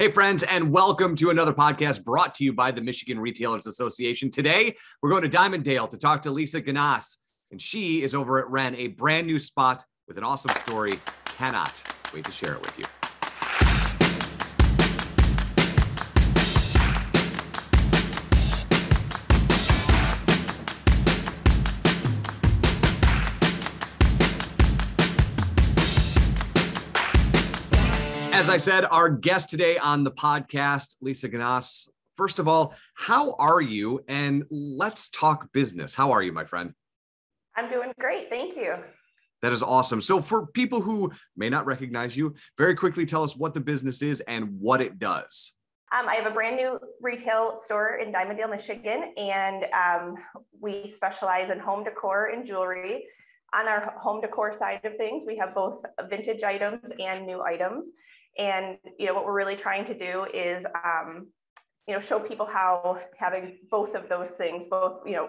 Hey, friends, and welcome to another podcast brought to you by the Michigan Retailers Association. Today, we're going to Dimondale to talk to Lisa Ganas, and she is over at Ren, a brand new spot with an awesome story. Cannot wait to share it with you. As I said, our guest today on the podcast, Lisa Ganas. First of all, how are you? And let's talk business. How are you, my friend? I'm doing great. Thank you. That is awesome. So, for people who may not recognize you, very quickly tell us what the business is and what it does. Um, I have a brand new retail store in Dimondale, Michigan, and um, we specialize in home decor and jewelry. On our home decor side of things, we have both vintage items and new items. And you know what we're really trying to do is um, you know show people how having both of those things, both you know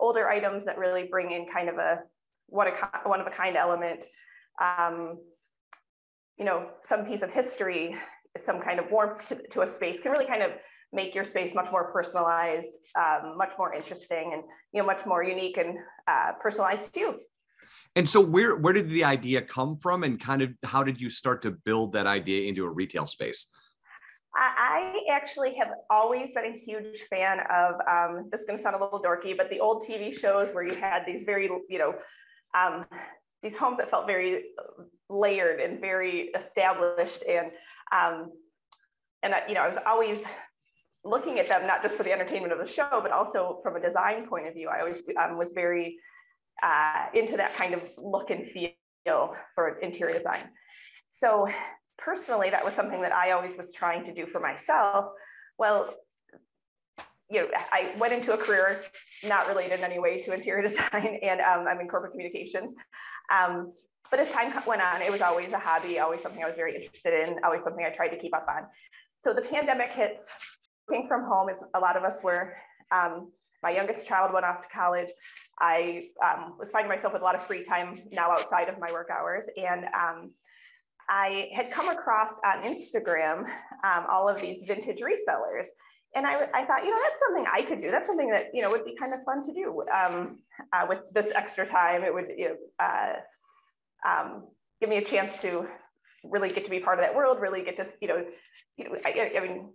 older items that really bring in kind of a what a one of a kind element, um, you know some piece of history, some kind of warmth to, to, a space can really kind of make your space much more personalized, um, much more interesting, and you know much more unique and uh, personalized to you. And so where where did the idea come from and kind of how did you start to build that idea into a retail space? I actually have always been a huge fan of um, this is going to sound a little dorky, but the old TV shows where you had these very, you know, um, these homes that felt very layered and very established, and um, and you know, I was always looking at them not just for the entertainment of the show, but also from a design point of view. I always um, was very uh, into that kind of look and feel for interior design. So personally, that was something that I always was trying to do for myself. Well, you know, I went into a career not related in any way to interior design, and um, I'm in corporate communications. Um, but as time went on, it was always a hobby, always something I was very interested in, always something I tried to keep up on. So the pandemic hits, working from home, as a lot of us were, um, my youngest child went off to college. I um, was finding myself with a lot of free time now outside of my work hours. And um, I had come across on Instagram um, all of these vintage resellers. And I, I, thought, you know, that's something I could do. That's something that, you know, would be kind of fun to do um, uh, with this extra time. It would, you know, uh, um, give me a chance to really get to be part of that world, really get to, you know, you know, I, I mean,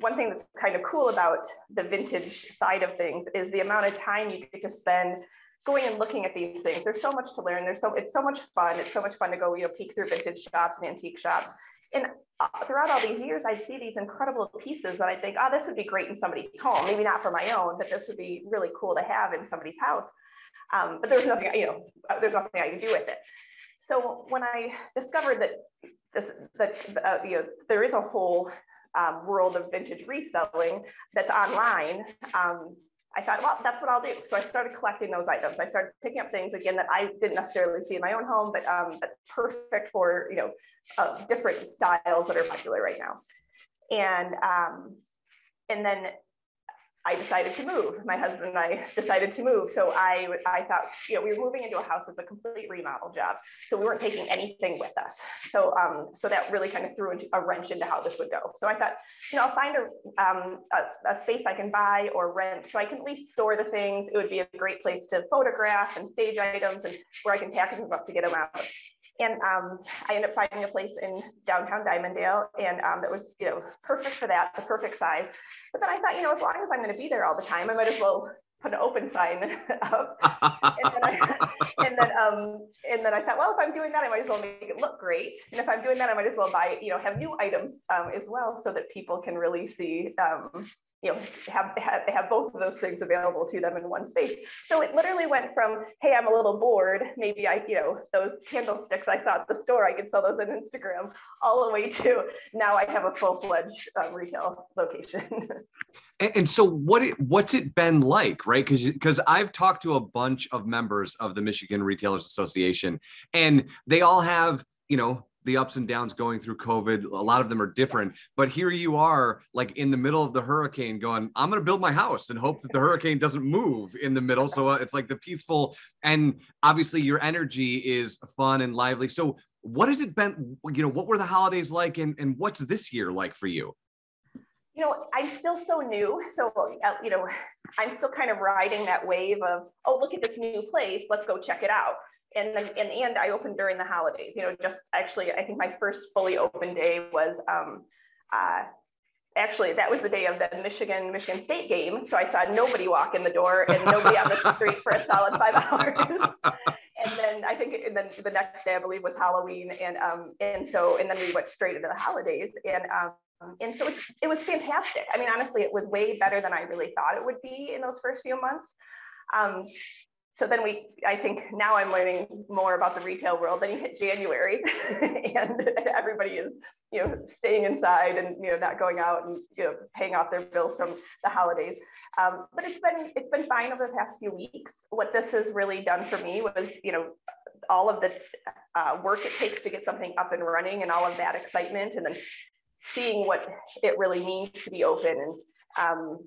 one thing that's kind of cool about the vintage side of things is the amount of time you get to spend going and looking at these things. There's so much to learn. There's so it's so much fun. It's so much fun to go, you know, peek through vintage shops and antique shops. And uh, throughout all these years, I'd see these incredible pieces that I think, oh, this would be great in somebody's home. Maybe not for my own, but this would be really cool to have in somebody's house. Um, but there's nothing, you know, uh, there's nothing I can do with it. So when I discovered that this, that uh, you know, there is a whole um, world of vintage reselling that's online, um, I thought, well, that's what I'll do. So I started collecting those items. I started picking up things again that I didn't necessarily see in my own home, but, um, but perfect for you know uh, different styles that are popular right now. And um, and then I decided to move. My husband and I decided to move. So I, I thought, you know, we were moving into a house that's a complete remodel job. So we weren't taking anything with us. So, um, so that really kind of threw a wrench into how this would go. So I thought, you know, I'll find a, um, a, a space I can buy or rent so I can at least store the things. It would be a great place to photograph and stage items and where I can package them up to get them out. And um, I ended up finding a place in downtown Dimondale, and um, that was, you know, perfect for that, the perfect size. But then I thought, you know, as long as I'm going to be there all the time, I might as well put an open sign up. and then, I, and then, um, and then I thought, well, if I'm doing that, I might as well make it look great. And if I'm doing that, I might as well buy, you know, have new items um, as well, so that people can really see, um, you know, have, have, have both of those things available to them in one space. So it literally went from, hey, I'm a little bored. Maybe I, you know, those candlesticks I saw at the store, I could sell those on Instagram, all the way to now I have a full-fledged um, retail location. and, and, so what, it, what's it been like, right? Because because I've talked to a bunch of members of the Michigan Retailers Association, and they all have, you know, the ups and downs going through COVID. A lot of them are different, but here you are, like in the middle of the hurricane, going, I'm going to build my house and hope that the hurricane doesn't move in the middle. So uh, it's like the peaceful, and obviously your energy is fun and lively. So, what has it been? You know, what were the holidays like, and and what's this year like for you? You know, I'm still so new, so uh, you know, I'm still kind of riding that wave of, oh, look at this new place, let's go check it out. And then, and, and I opened during the holidays. You know, just actually, I think my first fully open day was um, uh, actually that was the day of the Michigan Michigan State game. So I saw nobody walk in the door and nobody on the street for a solid five hours. and then I think and then the next day I believe was Halloween and um and so and then we went straight into the holidays and um and so it, it was fantastic. I mean, honestly, it was way better than I really thought it would be in those first few months. Um, so then we i think now i'm learning more about the retail world then you hit january. And everybody is you know staying inside and you know not going out and you know paying off their bills from the holidays. Um, but it's been it's been fine over the past few weeks. What this has really done for me was you know all of the uh, work it takes to get something up and running and all of that excitement and then seeing what it really means to be open and um,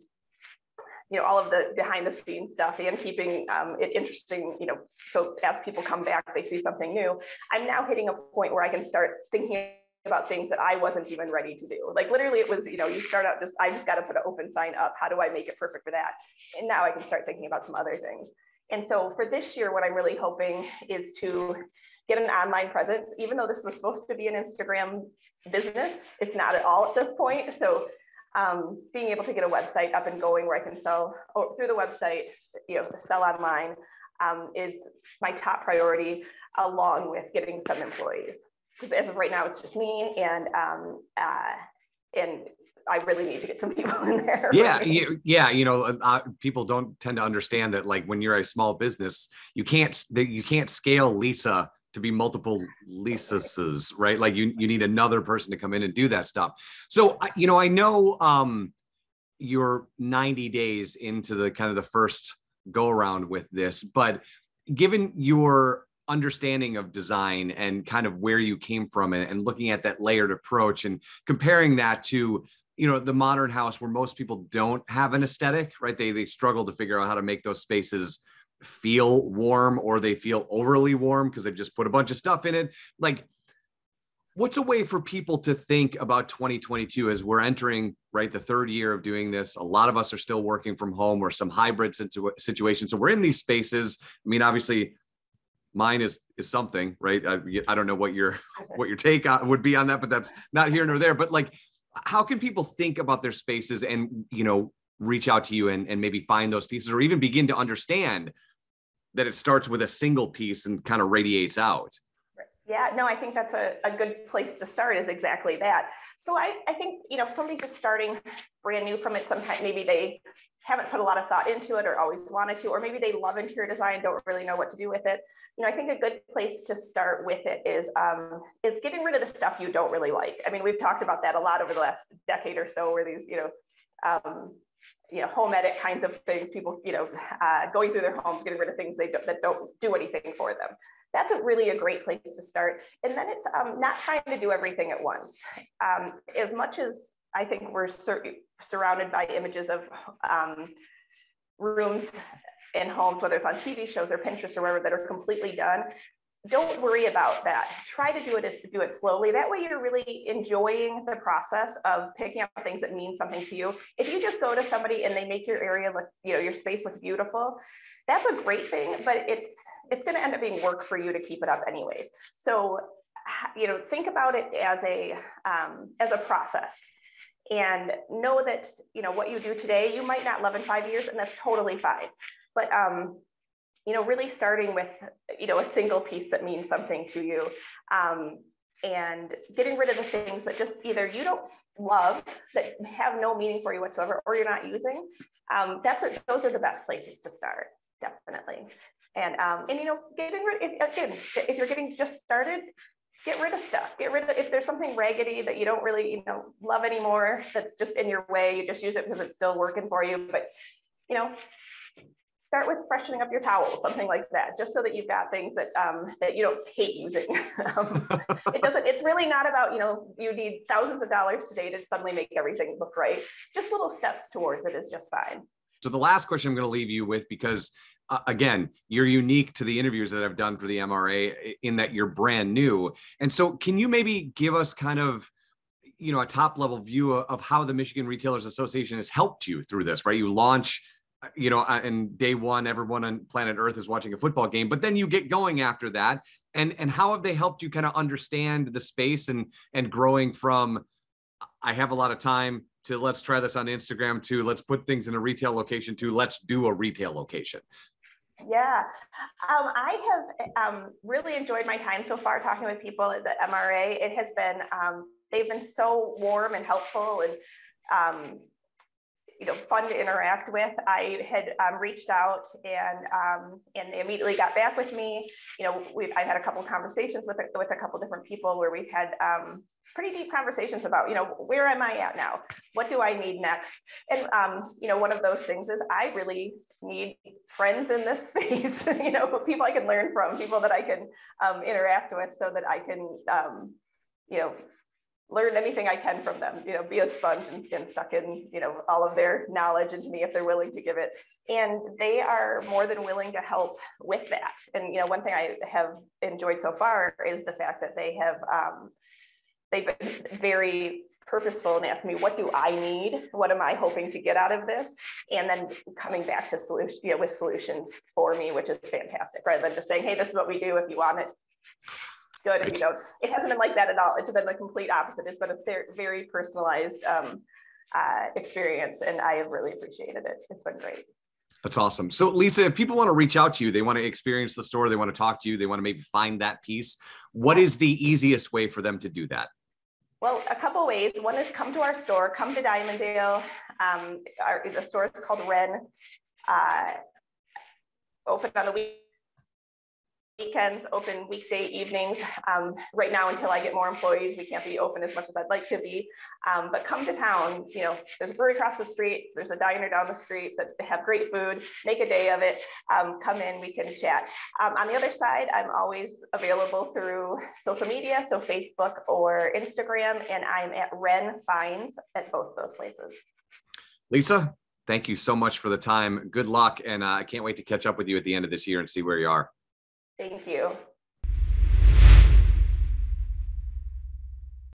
you know all of the behind the scenes stuff and keeping um, it interesting you know so as people come back they see something new. I'm now hitting a point where i can start thinking about things that i wasn't even ready to do. Like literally it was you know you start out just i just got to put an open sign up. How do i make it perfect for that? And now i can start thinking about some other things. And so for this year what i'm really hoping is to get an online presence. Even though this was supposed to be an instagram business it's not at all at this point. So um, being able to get a website up and going where I can sell oh, through the website, you know, sell online um, is my top priority, along with getting some employees. Because as of right now, it's just me, and um, uh, and I really need to get some people in there. Yeah, you, yeah. You know, uh, people don't tend to understand that. Like when you're a small business, you can't you can't scale Lisa to be multiple Lisas, right? Like you you need another person to come in and do that stuff. So you know, I know um you're 90 days into the kind of the first go around with this, but given your understanding of design and kind of where you came from and, and looking at that layered approach and comparing that to you know the modern house where most people don't have an aesthetic right they they struggle to figure out how to make those spaces feel warm or they feel overly warm because they've just put a bunch of stuff in it. Like, what's a way for people to think about 2022 as we're entering right the third year of doing this? A lot of us are still working from home or some hybrid situ- situation. So we're in these spaces. I mean, obviously, mine is is something right I, I don't know what your what your take would be on that but that's not here nor there but like how can people think about their spaces and you know reach out to you and, and maybe find those pieces or even begin to understand that it starts with a single piece and kind of radiates out. Yeah, no, I think that's a, a good place to start is exactly that. So I, I think, you know, if somebody's just starting brand new from it, sometimes maybe they haven't put a lot of thought into it or always wanted to, or maybe they love interior design, don't really know what to do with it. You know, I think a good place to start with it is um, is getting rid of the stuff you don't really like. I mean, we've talked about that a lot over the last decade or so, where these, you know, um, you know, home edit kinds of things, people, you know, uh, going through their homes, getting rid of things they don't, that don't do anything for them. That's a really a great place to start. And then it's um, not trying to do everything at once. Um, as much as I think we're sur surrounded by images of um, rooms in homes, whether it's on TV shows or Pinterest or wherever, that are completely done don't worry about that. Try to do it as do it slowly. That way you're really enjoying the process of picking up things that mean something to you. If you just go to somebody and they make your area look, you know, your space look beautiful, that's a great thing, but it's it's going to end up being work for you to keep it up anyways. So, you know, think about it as a um, as a process and know that, you know, what you do today, you might not love in five years and that's totally fine. But um, you know, really starting with, you know, a single piece that means something to you um, and getting rid of the things that just either you don't love that have no meaning for you whatsoever or you're not using. Um, that's a, those are the best places to start, definitely. And, um, and you know, getting rid, if, again, if you're getting just started, get rid of stuff. Get rid of, if there's something raggedy that you don't really, you know, love anymore, that's just in your way, you just use it because it's still working for you. But, you know, start with freshening up your towels, something like that, just so that you've got things that um, that you don't hate using. um, it doesn't. It's really not about you know you need thousands of dollars today to suddenly make everything look right. Just little steps towards it is just fine. So the last question I'm going to leave you with, because uh, again, you're unique to the interviews that I've done for the MRA in that you're brand new. And so, can you maybe give us kind of you know a top level view of how the Michigan Retailers Association has helped you through this, right? You launch, you know, and day one, everyone on planet Earth is watching a football game, but then you get going after that, and and how have they helped you kind of understand the space and and growing from I have a lot of time to let's try this on Instagram to let's put things in a retail location to let's do a retail location. Yeah, um, I have um, really enjoyed my time so far talking with people at the MRA. It has been um, they've been so warm and helpful and um, you know fun to interact with. I had um, reached out and um, and they immediately got back with me. You know, we've I've had a couple conversations with with a couple different people where we've had um, pretty deep conversations about you know where am I at now? What do I need next? And um, you know, one of those things is I really need friends in this space. you know, people I can learn from, people that I can um, interact with, so that I can um, you know learn anything I can from them, you know, be a sponge and, and, suck in, you know, all of their knowledge into me if they're willing to give it. And they are more than willing to help with that. And, you know, one thing I have enjoyed so far is the fact that they have, um, they've been very purposeful and asking me, what do I need? What am I hoping to get out of this? And then coming back to solution, you know, with solutions for me, which is fantastic, rather than just saying, hey, this is what we do. If you want it, good. Right. you know, it hasn't been like that at all. It's been the complete opposite. It's been a very personalized um, uh, experience, and I have really appreciated it. It's been great. That's awesome. So, Lisa, if people want to reach out to you, they want to experience the store, they want to talk to you, they want to maybe find that piece. What is the easiest way for them to do that? Well, a couple ways. One is come to our store, come to Dimondale. Um, our, the store is called Ren. Uh, open on the week weekends, open weekday evenings. Um, right now, until I get more employees, we can't be open as much as I'd like to be. Um, but come to town, you know, there's a brewery across the street, there's a diner down the street that have great food, make a day of it. Um, come in, we can chat. Um, on the other side, I'm always available through social media, so Facebook or Instagram, and I'm at ren Finds at both those places. Lisa, thank you so much for the time. Good luck, and uh, I can't wait to catch up with you at the end of this year and see where you are. Thank you.